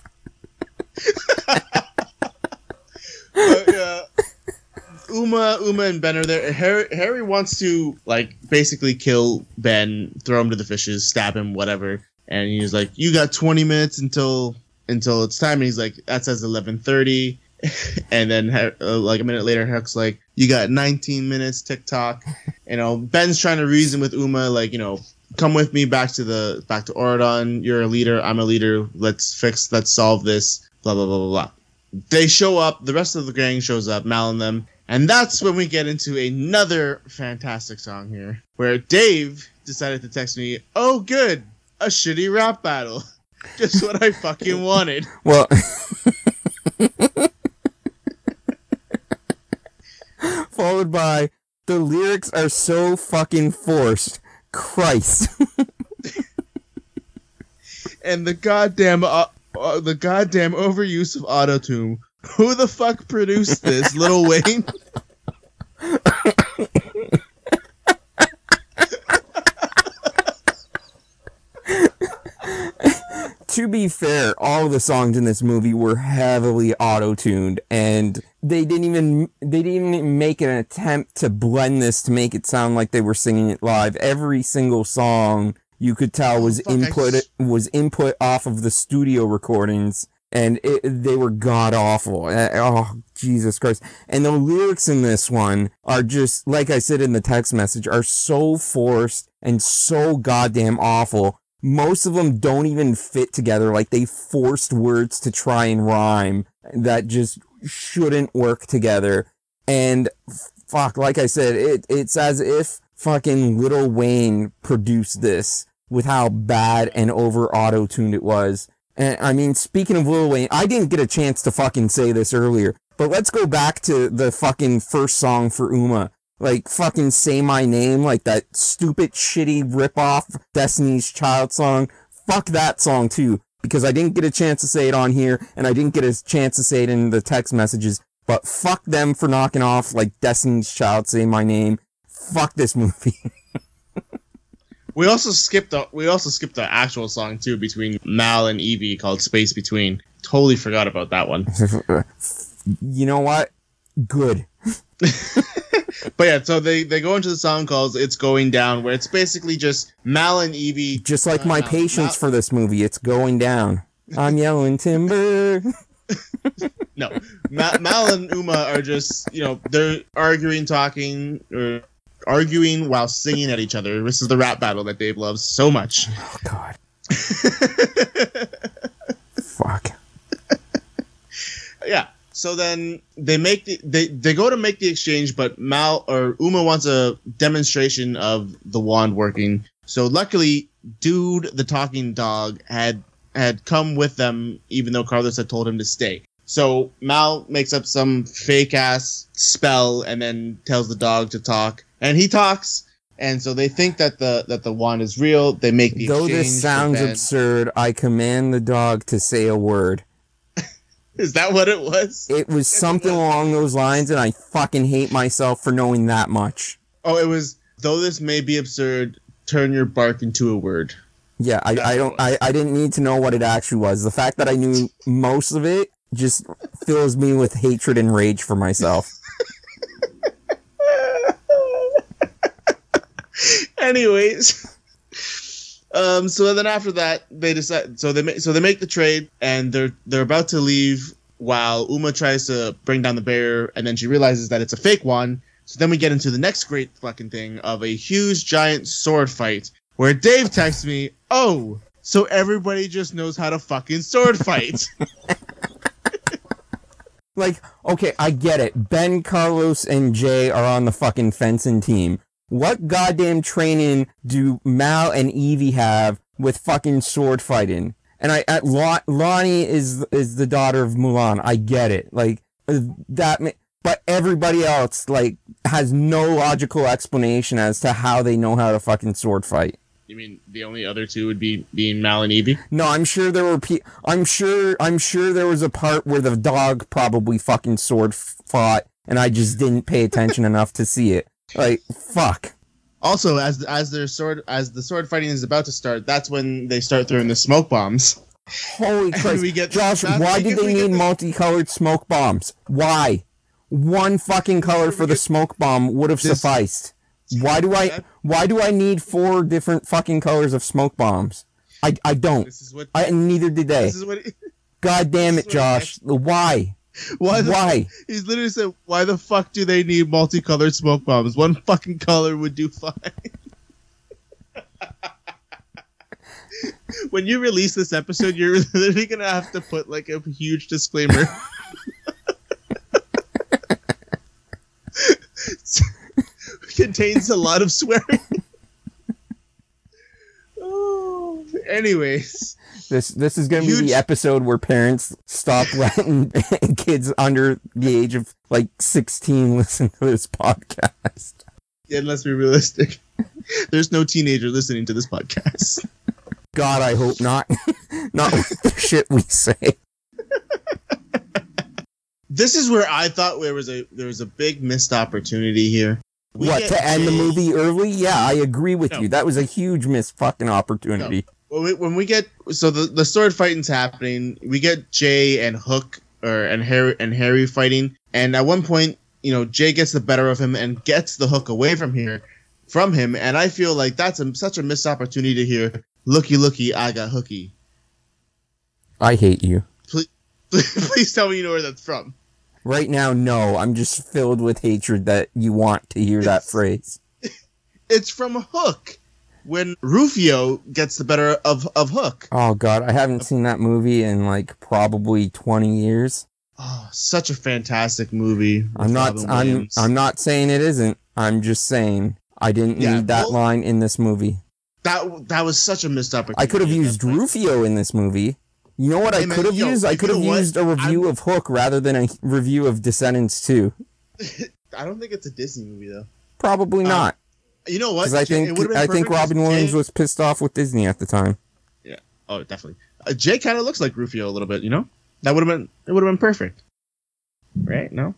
Uma, Uma, and Ben are there. Harry, Harry wants to like basically kill Ben, throw him to the fishes, stab him, whatever. And he's like, "You got 20 minutes until until it's time." And he's like, "That says 11:30." and then uh, like a minute later, Hook's like, "You got 19 minutes." TikTok. You know, Ben's trying to reason with Uma, like, you know, come with me back to the back to Auradon. You're a leader. I'm a leader. Let's fix. Let's solve this. Blah blah blah blah blah they show up. The rest of the gang shows up, Mal and them, and that's when we get into another fantastic song here, where Dave decided to text me, "Oh, good, a shitty rap battle, just what I fucking wanted." Well, followed by the lyrics are so fucking forced. Christ. And the goddamn, uh, uh, the goddamn overuse of autotune. Who the fuck produced this, Lil Wayne? to be fair, all of the songs in this movie were heavily auto-tuned and they didn't even they didn't even make an attempt to blend this to make it sound like they were singing it live. Every single song you could tell was fuck, I input s- was input off of the studio recordings and it, they were god awful. Uh, Oh, Jesus Christ. And the lyrics in this one are just, like I said in the text message, are so forced and so goddamn awful. Most of them don't even fit together. Like they forced words to try and rhyme that just shouldn't work together. And fuck, like I said, it, it's as if fucking Lil Wayne produced this with how bad and over auto tuned it was. And I mean, speaking of Lil Wayne, I didn't get a chance to fucking say this earlier, But let's go back to the fucking first song for Uma. Like fucking say my name, like that stupid shitty ripoff Destiny's Child song. Fuck that song too, because I didn't get a chance to say it on here, and I didn't get a chance to say it in the text messages. But fuck them for knocking off like Destiny's Child, say my name. Fuck this movie. We also skipped the we also skipped the actual song too between Mal and Evie called Space Between. Totally forgot about that one. you know what? Good. But yeah, so they they go into the song called "It's Going Down," where it's basically just Mal and Evie. Just like Uh, my patience Mal- for this movie, it's going down. I'm yelling timber. No, Ma- Mal and Uma are just you know they're arguing, talking, or arguing while singing at each other. This is the rap battle that Dave loves so much. Oh God. Fuck. yeah. So then they make the they they go to make the exchange, but Mal or Uma wants a demonstration of the wand working. So luckily, dude, the talking dog had had come with them, even though Carlos had told him to stay. So Mal makes up some fake ass spell and then tells the dog to talk, and he talks. And so they think that the that the wand is real. They make the Though this sounds absurd, I command the dog to say a word. Is that what it was? It was something along those lines, and I fucking hate myself for knowing that much. Oh, it was. Though this may be absurd, turn your bark into a word. Yeah, I, I don't I, I didn't need to know what it actually was. The fact that I knew most of it just fills me with hatred and rage for myself. Anyways, um, so then after that, they decide. So they make so they make the trade, and they're they're about to leave while Uma tries to bring down the bear, and then she realizes that it's a fake one. So then we get into the next great fucking thing of a huge giant sword fight, where Dave texts me, "Oh, so everybody just knows how to fucking sword fight." Like, okay, I get it. Ben, Carlos, and Jay are on the fucking fencing team. What goddamn training do Mal and Evie have with fucking sword fighting? And I, at Lon- Lonnie is is the daughter of Mulan. I get it. Like uh, that, but everybody else like has no logical explanation as to how they know how to fucking sword fight. You mean the only other two would be being Mal and Evie? No, I'm sure there were. Pe- I'm sure. I'm sure there was a part where the dog probably fucking sword fought, and I just didn't pay attention enough to see it. Like, fuck. Also, as as their sword as the sword fighting is about to start, that's when they start throwing the smoke bombs. Holy Christ, we get- Josh! that's- Why we did they need the- multicolored smoke bombs? Why? One fucking color for the smoke bomb would have This- sufficed. Why do I? Why do I need four different fucking colors of smoke bombs? I I don't. This is what I neither did they. this is what God damn it, is what I- Josh! Why? why the, Why? he's literally said why the fuck do they need multicolored smoke bombs? One fucking color would do fine. when you release this episode, you're literally gonna have to put like a huge disclaimer. Contains a lot of swearing. oh, anyways. This this is gonna be the episode where parents stop letting kids under the age of like sixteen listen to this podcast. Yeah, let's be realistic. There's no teenager listening to this podcast. God, I hope not. not with the shit we say. This is where I thought there was a there was a big missed opportunity here. We what to end the movie early? Yeah, I agree with No. you. That was a huge missed fucking opportunity. When we, when we get so the, the sword fighting's happening, we get Jay and Hook or and Harry and Harry fighting, and at one point, you know, Jay gets the better of him and gets the hook away from here from him, and I feel like that's a, such a missed opportunity to hear. Looky, looky, I got hooky. I hate you. Please tell me you know where that's from. Right now, no. I'm just filled with hatred that you want to hear that phrase. It's from Hook, when Rufio gets the better of of Hook. Oh god, I haven't seen that movie in like probably 20 years. Oh, such a fantastic movie. I'm not Robin I'm Williams. I'm not saying it isn't. I'm just saying I didn't Yeah, need that well- line in this movie. that that was such a missed opportunity. I could have used. Rufio in this movie. You know what I Hey, man, could have used? I could have used a review of Hook rather than a review of Descendants 2. I don't think it's a Disney movie though. Probably Uh, not, You know what? I think I think Robin Williams Jay- was pissed off with Disney at the time. Yeah. Oh, definitely. Uh, Jay kind of looks like Rufio a little bit. You know, that would have been it would have been perfect, right? No.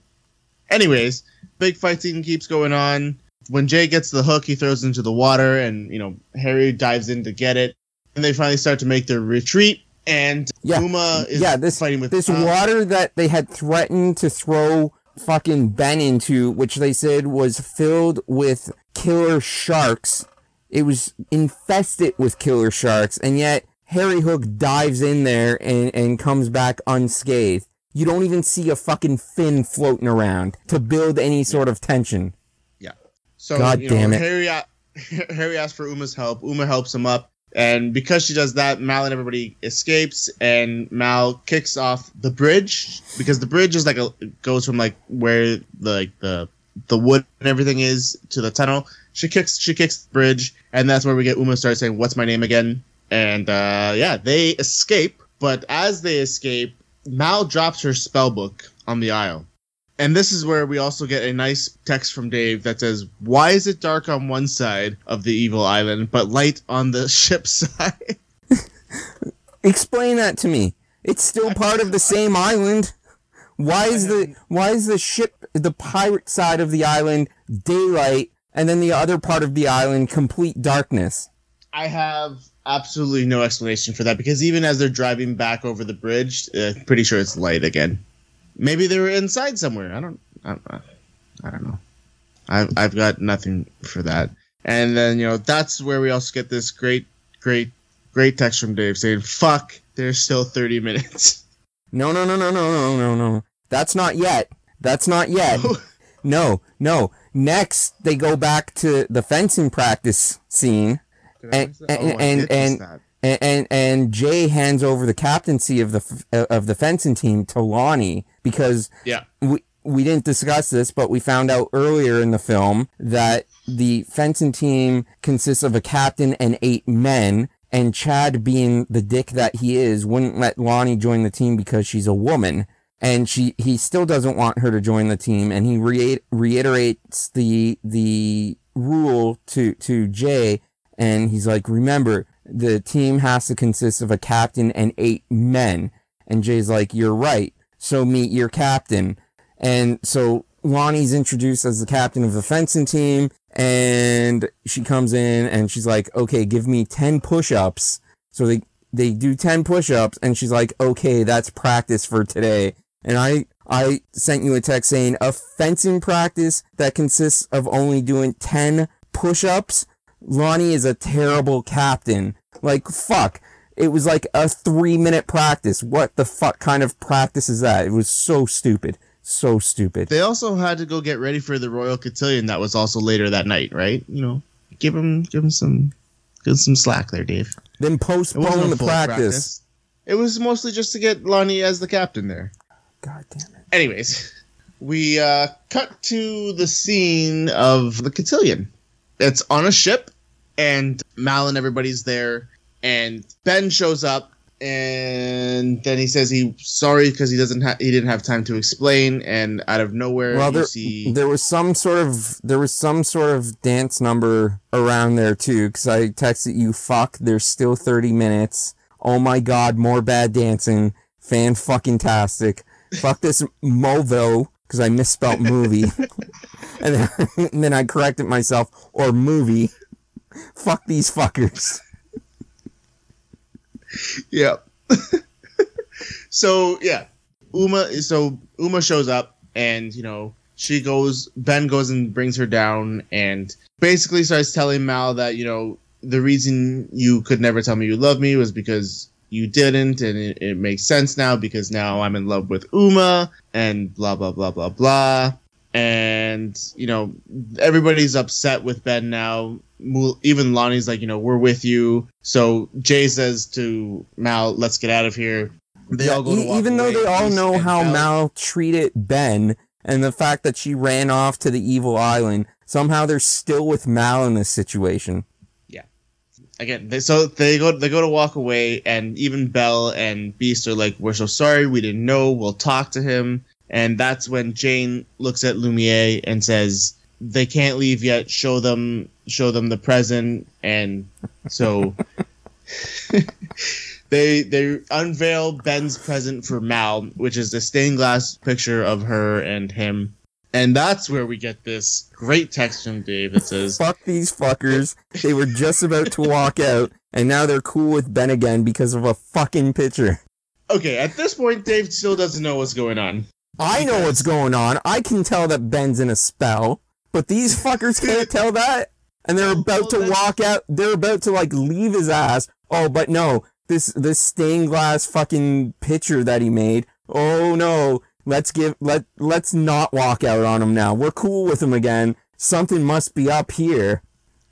Anyways, big fight scene keeps going on. When Jay gets the hook, he throws it into the water, and you know Harry dives in to get it. And they finally start to make their retreat. And Yeah. Uma is yeah, this fighting with this uh, water that they had threatened to throw fucking Ben into, which they said was filled with killer sharks. It was infested with killer sharks, and yet Harry Hook dives in there and, and comes back unscathed. You don't even see a fucking fin floating around to build any sort of tension. Yeah. So God you know, damn it. Harry Harry asks for Uma's help. Uma helps him up, and because she does that, Mal and everybody escapes, and Mal kicks off the bridge because the bridge is like a goes from like where the like the the wood and everything is to the tunnel. She kicks she kicks the bridge, and that's where we get Uma start saying, "What's my name again?" And uh, yeah, they escape. But as they escape, Mal drops her spell book on the isle. And this is where we also get a nice text from Dave that says, Why is it dark on one side of the evil island, but light on the ship side? Explain that to me. It's still part of the same island. Why is the why is the ship the pirate side of the island daylight and then the other part of the island complete darkness? I have absolutely no explanation for that because even as they're driving back over the bridge, uh, pretty sure it's light again. Maybe they were inside somewhere. I don't. I don't, I don't know. I've I've got nothing for that. And then you know that's where we also get this great, great, great text from Dave saying, "Fuck, there's still 30 minutes." No, no, no, no, no, no, no, no. That's not yet. That's not yet. No, no. Next, they go back to the fencing practice scene, Did I oh, And- and- Oh, and- and-. And and, and Jay hands over the captaincy of the f- of the fencing team to Lonnie because Yeah. we we didn't discuss this, but we found out earlier in the film that the fencing team consists of a captain and eight men. And Chad, being the dick that he is, wouldn't let Lonnie join the team because she's a woman. And she, he still doesn't want her to join the team. And he re- reiterates the, the rule to, to Jay. And he's like, remember, the team has to consist of a captain and eight men. And Jay's like, you're right. So meet your captain. And so Lonnie's introduced as the captain of the fencing team, and she comes in and she's like, "Okay, give me ten push-ups." So they they do ten push-ups, and she's like, "Okay, that's practice for today." And I I sent you a text saying a fencing practice that consists of only doing ten push-ups. Lonnie is a terrible captain. Like fuck. It was like a three minute practice. What the fuck kind of practice is that? It was so stupid. So stupid. They also had to go get ready for the Royal Cotillion that was also later that night, right? You know, give him give him some give him some slack there, Dave. Then postpone the full practice. It was mostly just to get Lonnie as the captain there. God damn it. Anyways, we uh, cut to the scene of the Cotillion. It's on a ship, and Mal and everybody's there, and Ben shows up, and then he says he's sorry because he doesn't ha- he didn't have time to explain, and out of nowhere Well, you there, see there was some sort of there was some sort of dance number around there too. Because I texted you, "Fuck, there's still 30 minutes." Oh my god, more bad dancing. Fan fucking tastic. Fuck this Movo because I misspelt movie, and, then, and then I corrected myself or movie. Fuck these fuckers. Yeah. so yeah, Uma. So Uma shows up, and you know she goes. Ben goes and brings her down, and basically starts telling Mal that you know the reason you could never tell me you love me was because you didn't, and it, it makes sense now because now I'm in love with Uma, and blah blah blah blah blah. And you know everybody's upset with Ben now. Even Lonnie's like, you know, we're with you. So Jay says to Mal, "Let's get out of here." They Yeah, all go e- even though they all know how Belle- Mal treated Ben and the fact that she ran off to the evil island, somehow they're still with Mal in this situation. Again, they, so they go they go to walk away, and even Belle and Beast are like, "We're so sorry, we didn't know. We'll talk to him." And that's when Jane looks at Lumiere and says, "They can't leave yet. Show them, show them the present." And so they they unveil Ben's present for Mal, which is a stained glass picture of her and him. And that's where we get this great text from Dave that says, Fuck these fuckers. They were just about to walk out, and now they're cool with Ben again because of a fucking pitcher. Okay, at this point, Dave still doesn't know what's going on. I know what's going on. I can tell that Ben's in a spell, but these fuckers can't tell that. And they're about to walk out. They're about to like leave his ass. Oh, but no, this this stained glass fucking pitcher that he made. Oh no, let's give let let's not walk out on him now. We're cool with him again. Something must be up here.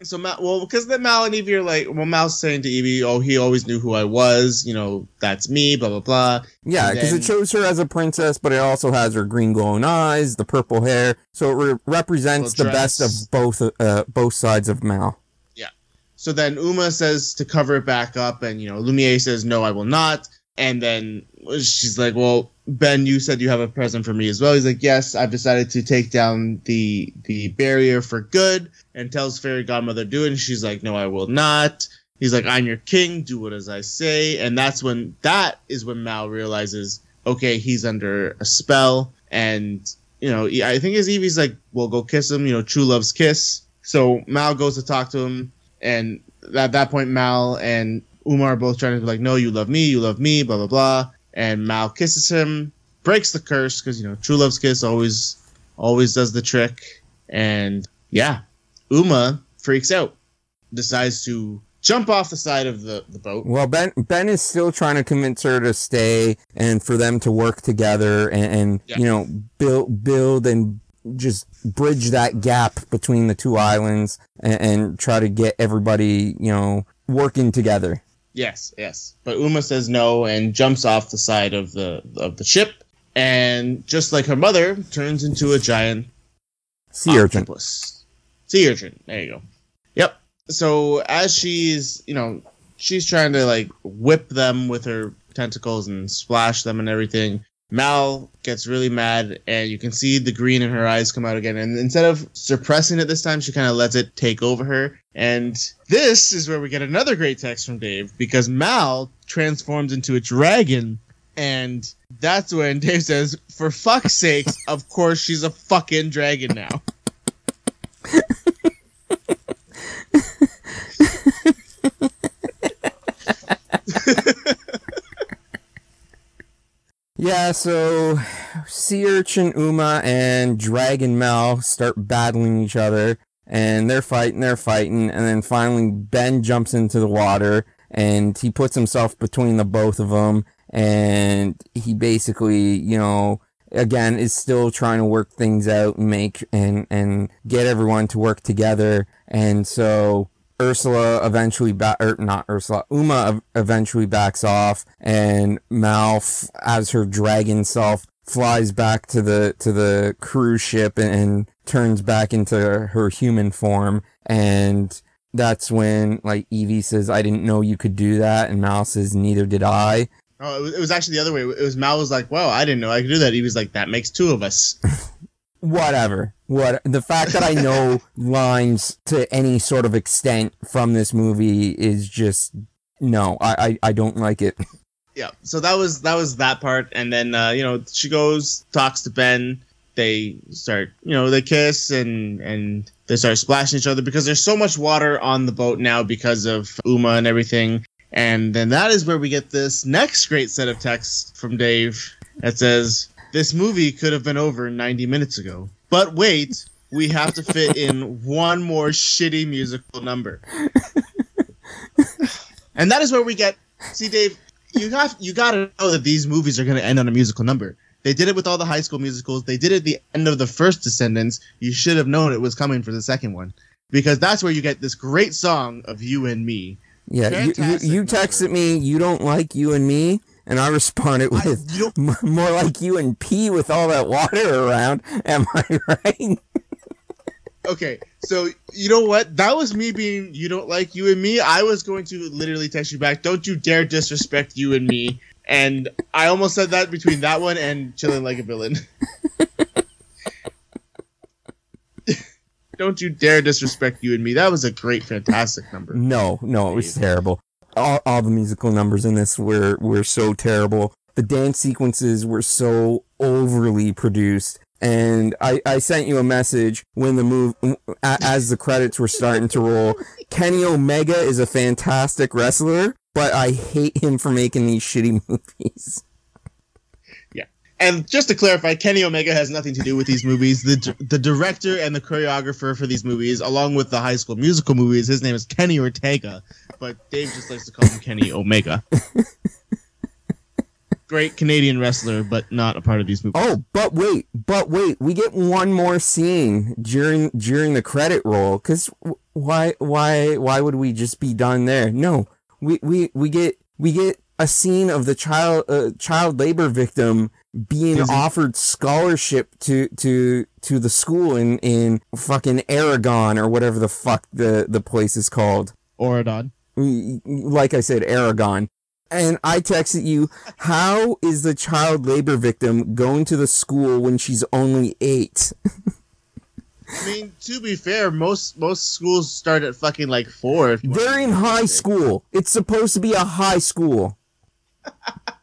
So Mal, well, because then Mal and Evie are like, well, Mal's saying to Evie, "Oh, he always knew who I was. You know, that's me." Blah blah blah. Yeah, because then- it shows her as a princess, but it also has her green glowing eyes, the purple hair, so it re- represents the best of both uh, both sides of Mal. Yeah. So then Uma says to cover it back up, and you know, Lumiere says, "No, I will not." And then she's like, "Well, Ben, you said you have a present for me as well." He's like, "Yes, I've decided to take down the the barrier for good." And tells Fairy Godmother do it, and she's like, "No, I will not." He's like, "I'm your king. Do what as I say." And that's when that is when Mal realizes, okay, he's under a spell, and you know, I think his Evie's like, "Well, go kiss him." You know, true love's kiss. So Mal goes to talk to him, and at that point, Mal and Uma are both trying to be like, "No, you love me, you love me," blah blah blah. And Mal kisses him, breaks the curse because you know true love's kiss always always does the trick. And yeah, Uma freaks out, decides to jump off the side of the, the boat. Well, Ben Ben is still trying to convince her to stay and for them to work together and, and Yeah. you know build build and just bridge that gap between the two islands and, and try to get everybody you know working together. Yes, yes. But Uma says no and jumps off the side of the of the ship, and just like her mother, turns into a giant Sea urchin. octopus. Sea urchin. There you go. Yep. So as she's, you know, she's trying to like whip them with her tentacles and splash them and everything. Mal gets really mad, and you can see the green in her eyes come out again. And instead of suppressing it this time, she kind of lets it take over her. And this is where we get another great text from Dave because Mal transforms into a dragon. And that's when Dave says, For fuck's sakes, of course she's a fucking dragon now. Yeah, so Sea Urchin Uma and Dragon Mal start battling each other, and they're fighting, they're fighting, and then finally Ben jumps into the water, and he puts himself between the both of them, and he basically, you know, again is still trying to work things out and make and and get everyone to work together, and so Ursula eventually back or er, not Ursula Uma eventually backs off and Malf as her dragon self flies back to the to the cruise ship and, and turns back into her human form and that's when like Evie says I didn't know you could do that and Mal says neither did I Oh, it was, it was actually the other way. It was Mal was like, "Wow, I didn't know I could do that." He was like, "That makes two of us." whatever. What the fact that I know lines to any sort of extent from this movie is just no. I I, I don't like it. yeah. So that was that was that part, and then uh, you know she goes talks to Ben. They start, you know, they kiss and and they start splashing each other because there's so much water on the boat now because of Uma and everything. And then that is where we get this next great set of texts from Dave that says, This movie could have been over 90 minutes ago. But wait, we have to fit in one more shitty musical number. and that is where we get see Dave, you have you gotta know that these movies are gonna end on a musical number. They did it with all the high school musicals. They did it at the end of the first Descendants. You should have known it was coming for the second one. Because that's where you get this great song of You and Me. Yeah, you, you, you texted me you don't like you and me, and I responded I- with don't more like you and P with all that water around. Am I right? Okay, so you know what? That was me being you don't like you and me. I was going to literally text you back. Don't you dare disrespect you and me. And I almost said that between that one and chilling like a villain. Don't you dare disrespect you and me. That was a great, fantastic number. No, no, it was terrible. All, all the musical numbers in this were were so terrible. The dance sequences were so overly produced. And I, I sent you a message when the move as the credits were starting to roll. Kenny Omega is a fantastic wrestler, but I hate him for making these shitty movies. And just to clarify, Kenny Omega has nothing to do with these movies. The the director and the choreographer for these movies, along with the High School Musical movies, his name is Kenny Ortega, but Dave just likes to call him Kenny Omega. Great Canadian wrestler, but not a part of these movies. Oh, but wait, but wait, we get one more scene during during the credit roll. Cause why why why would we just be done there? No, we we we get we get a scene of the child uh, child labor victim being offered scholarship to to to the school in in fucking Aragon or whatever the fuck the the place is called. Auradon. Like I said, Aragon. And I texted you, how is the child labor victim going to the school when she's only eight? I mean, to be fair, most most schools start at fucking like four. They're in high school. It's supposed to be a high school.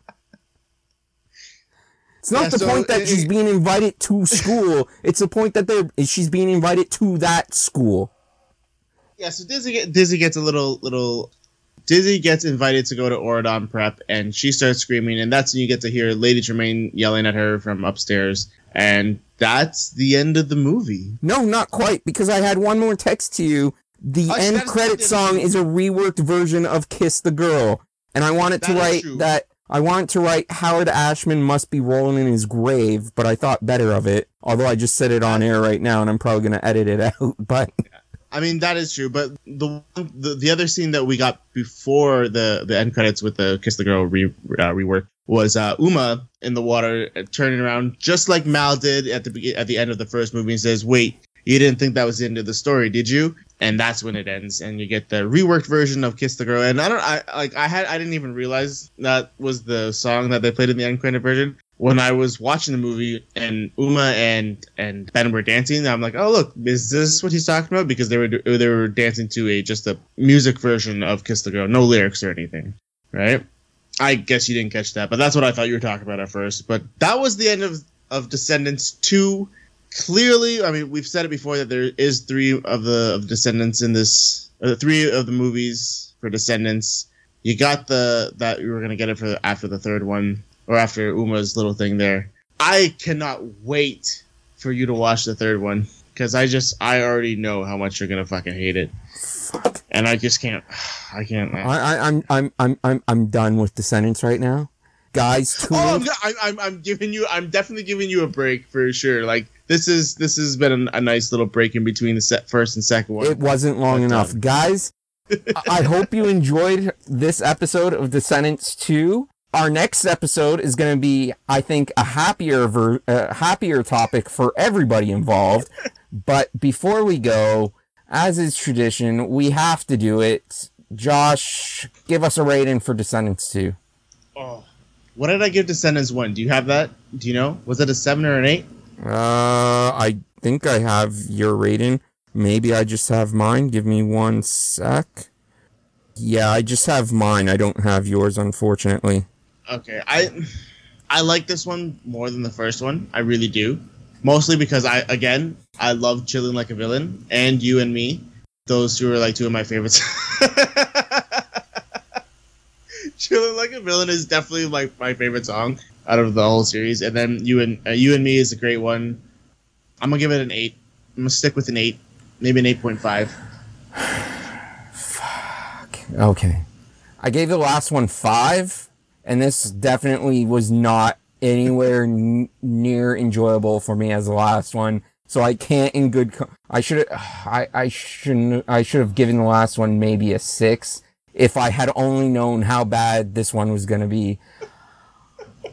It's not yeah, the so point that it, she's being invited to school. it's the point that they're she's being invited to that school. Yeah, so Dizzy Dizzy gets a little little Dizzy gets invited to go to Auradon Prep, and she starts screaming, and that's when you get to hear Lady Tremaine yelling at her from upstairs, and that's the end of the movie. No, not quite, because I had one more text to you. The oh, end credit song is a reworked version of "Kiss the Girl," and I wanted to write that I want to write Howard Ashman must be rolling in his grave, but I thought better of it. Although I just said it on air right now, and I'm probably going to edit it out. But I mean that is true. But the, the the other scene that we got before the the end credits with the Kiss the Girl re, uh, rework was uh, Uma in the water uh, turning around just like Mal did at the at the end of the first movie and says, "Wait, you didn't think that was the end of the story, did you? And that's when it ends, and you get the reworked version of "Kiss the Girl." And I don't, I like, I had, I didn't even realize that was the song that they played in the uncredited version. When I was watching the movie and Uma and and Ben were dancing, I'm like, oh look, is this what he's talking about? Because they were they were dancing to a just a music version of "Kiss the Girl," no lyrics or anything, right? I guess you didn't catch that, but that's what I thought you were talking about at first. But that was the end of of Descendants two clearly, I mean, we've said it before that there is three of the of Descendants in this, or three of the movies for Descendants. You got the that you were gonna get it for after the third one or after Uma's little thing there. I cannot wait for you to watch the third one because I just I already know how much you're gonna fucking hate it. And I just can't. I can't. I, I, I'm I'm I'm I'm I'm done with Descendants right now guys too. Oh, I'm, I'm, I'm giving you, I'm definitely giving you a break for sure. Like this is, this has been a, a nice little break in between the set, first and second one. It wasn't long but, enough, um, guys. I hope you enjoyed this episode of Descendants 2. Our next episode is going to be, I think, a happier, ver- uh, happier topic for everybody involved. but before we go, as is tradition, we have to do it. Josh, give us a rating for Descendants 2. Oh, what did I give Descendants one? Do you have that? Do you know? Was it a seven or an eight? Uh, I think I have your rating. Maybe I just have mine. Give me one sec. Yeah, I just have mine. I don't have yours, unfortunately. Okay, I I like this one more than the first one. I really do. Mostly because I again I love chilling like a villain, and you and me. Those two are like two of my favorites. Chilling Like a Villain is definitely like my favorite song out of the whole series. And then you and uh, you and me is a great one. I'm gonna give it an eight. I'm gonna stick with an eight, maybe an eight point five. Fuck. Okay. I gave the last one five, and this definitely was not anywhere n- near enjoyable for me as the last one. So I can't, in good, co- I should, I, I shouldn't, I should have given the last one maybe a six if I had only known how bad this one was to be.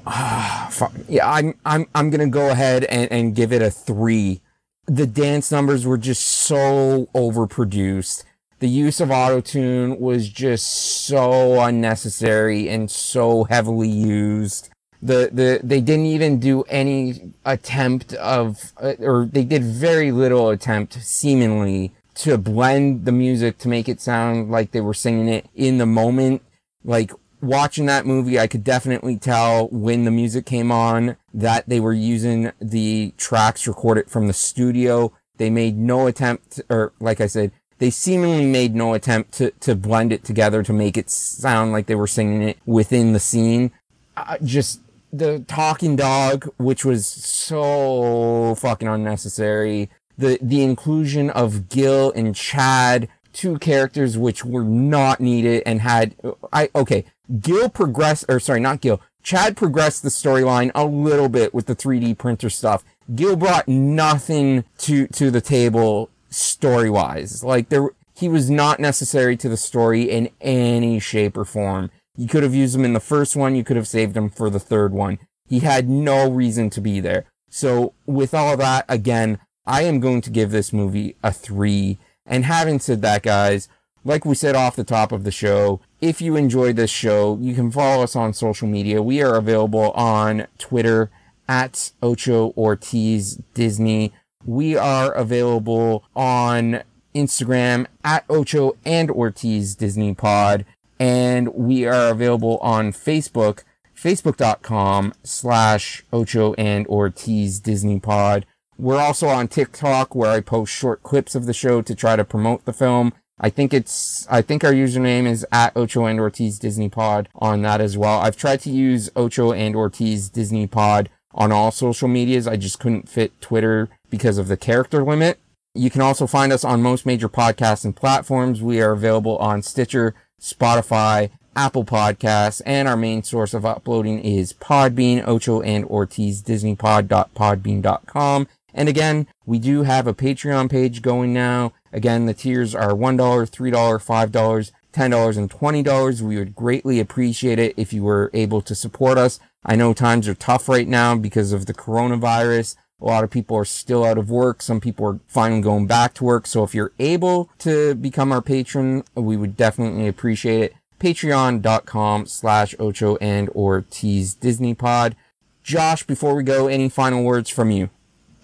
Uh, yeah, I'm I'm I'm gonna go ahead and, and give it a three. the dance numbers were just so overproduced. The use of autotune was just so unnecessary and so heavily used. The, the, they didn't even do any attempt of, uh, or they did very little attempt, seemingly, to blend the music to make it sound like they were singing it in the moment. Like, watching that movie, I could definitely tell when the music came on that they were using the tracks recorded from the studio. They made no attempt, or like I said, they seemingly made no attempt to, to blend it together to make it sound like they were singing it within the scene. Uh, just the talking dog, which was so fucking unnecessary. The, the inclusion of Gil and Chad, two characters which were not needed and had, I, okay, Gil progressed, or sorry, not Gil, Chad progressed the storyline a little bit with the 3D printer stuff. Gil brought nothing to, to the table story wise. Like there, he was not necessary to the story in any shape or form. You could have used him in the first one. You could have saved him for the third one. He had no reason to be there. So with all that, again, I am going to give this movie a three. And having said that, guys, like we said off the top of the show, if you enjoyed this show, you can follow us on social media. We are available on Twitter at Ocho Ortiz Disney. We are available on Instagram at Ocho and Ortiz Disney Pod. And we are available on Facebook, facebook.com slash Ocho and Ortiz Disney Pod. We're also on TikTok where I post short clips of the show to try to promote the film. I think it's, I think our username is at Ocho and Ortiz Disney Pod on that as well. I've tried to use Ocho and Ortiz Disney Pod on all social medias. I just couldn't fit Twitter because of the character limit. You can also find us on most major podcasts and platforms. We are available on Stitcher, Spotify, Apple Podcasts, and our main source of uploading is Podbean, Ocho and Ortiz, DisneyPod.podbean.com. And again, we do have a Patreon page going now. Again, the tiers are $1, $3, $5, $10, and $20. We would greatly appreciate it if you were able to support us. I know times are tough right now because of the coronavirus. A lot of people are still out of work. Some people are finally going back to work. So if you're able to become our patron, we would definitely appreciate it. Patreon.com slash Ocho and Ortiz Disney Pod. Josh, before we go, any final words from you?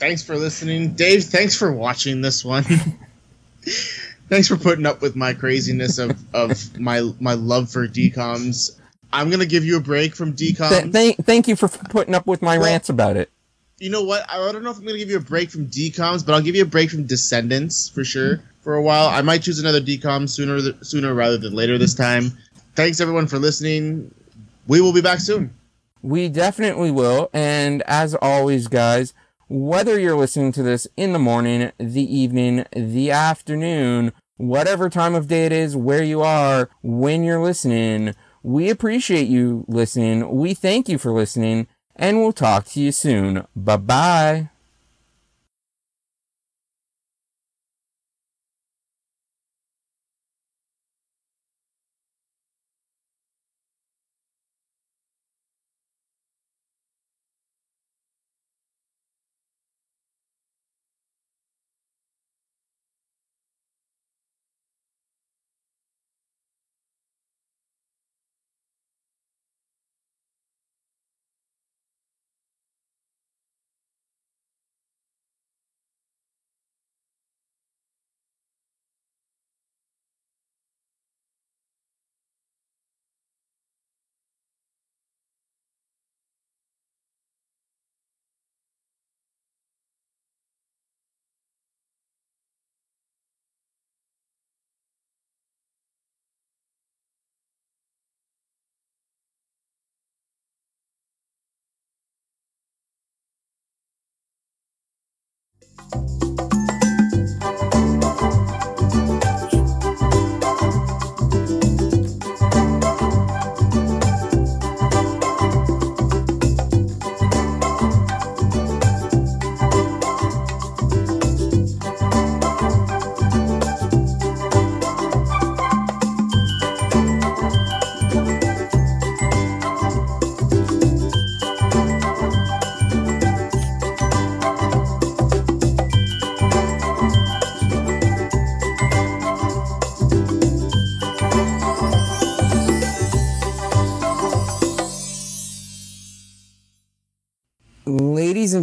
Thanks for listening. Dave, thanks for watching this one. thanks for putting up with my craziness of, of my my love for DCOMs. I'm gonna give you a break from DCOMs. Th- thank, thank you for putting up with my well, rants about it you know what? I don't know if I'm gonna give you a break from DComs, but I'll give you a break from Descendants for sure for a while. I might choose another DCOM sooner sooner rather than later this time. Thanks everyone for listening. We will be back soon. We definitely will. And as always, guys, whether you're listening to this in the morning, the evening, the afternoon, whatever time of day it is, where you are, when you're listening, we appreciate you listening. We thank you for listening and we'll talk to you soon. Bye bye.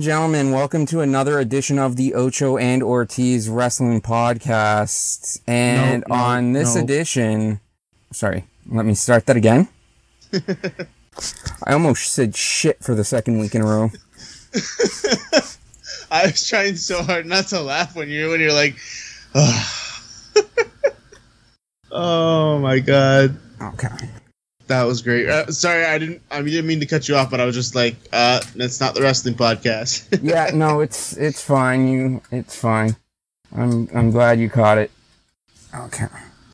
And gentlemen, welcome to another edition of the Ocho and Ortiz Wrestling Podcast. And No, no, on this no. edition, sorry, let me start that again. I almost said shit for the second week in a row. I was trying so hard not to laugh when you're when you're like, "Ugh." oh my god, Okay. That was great. Uh, sorry, I didn't. I didn't mean to cut you off, but I was just like, uh, that's not the wrestling podcast. Yeah, no, it's it's fine. You, it's fine. I'm I'm glad you caught it. Okay.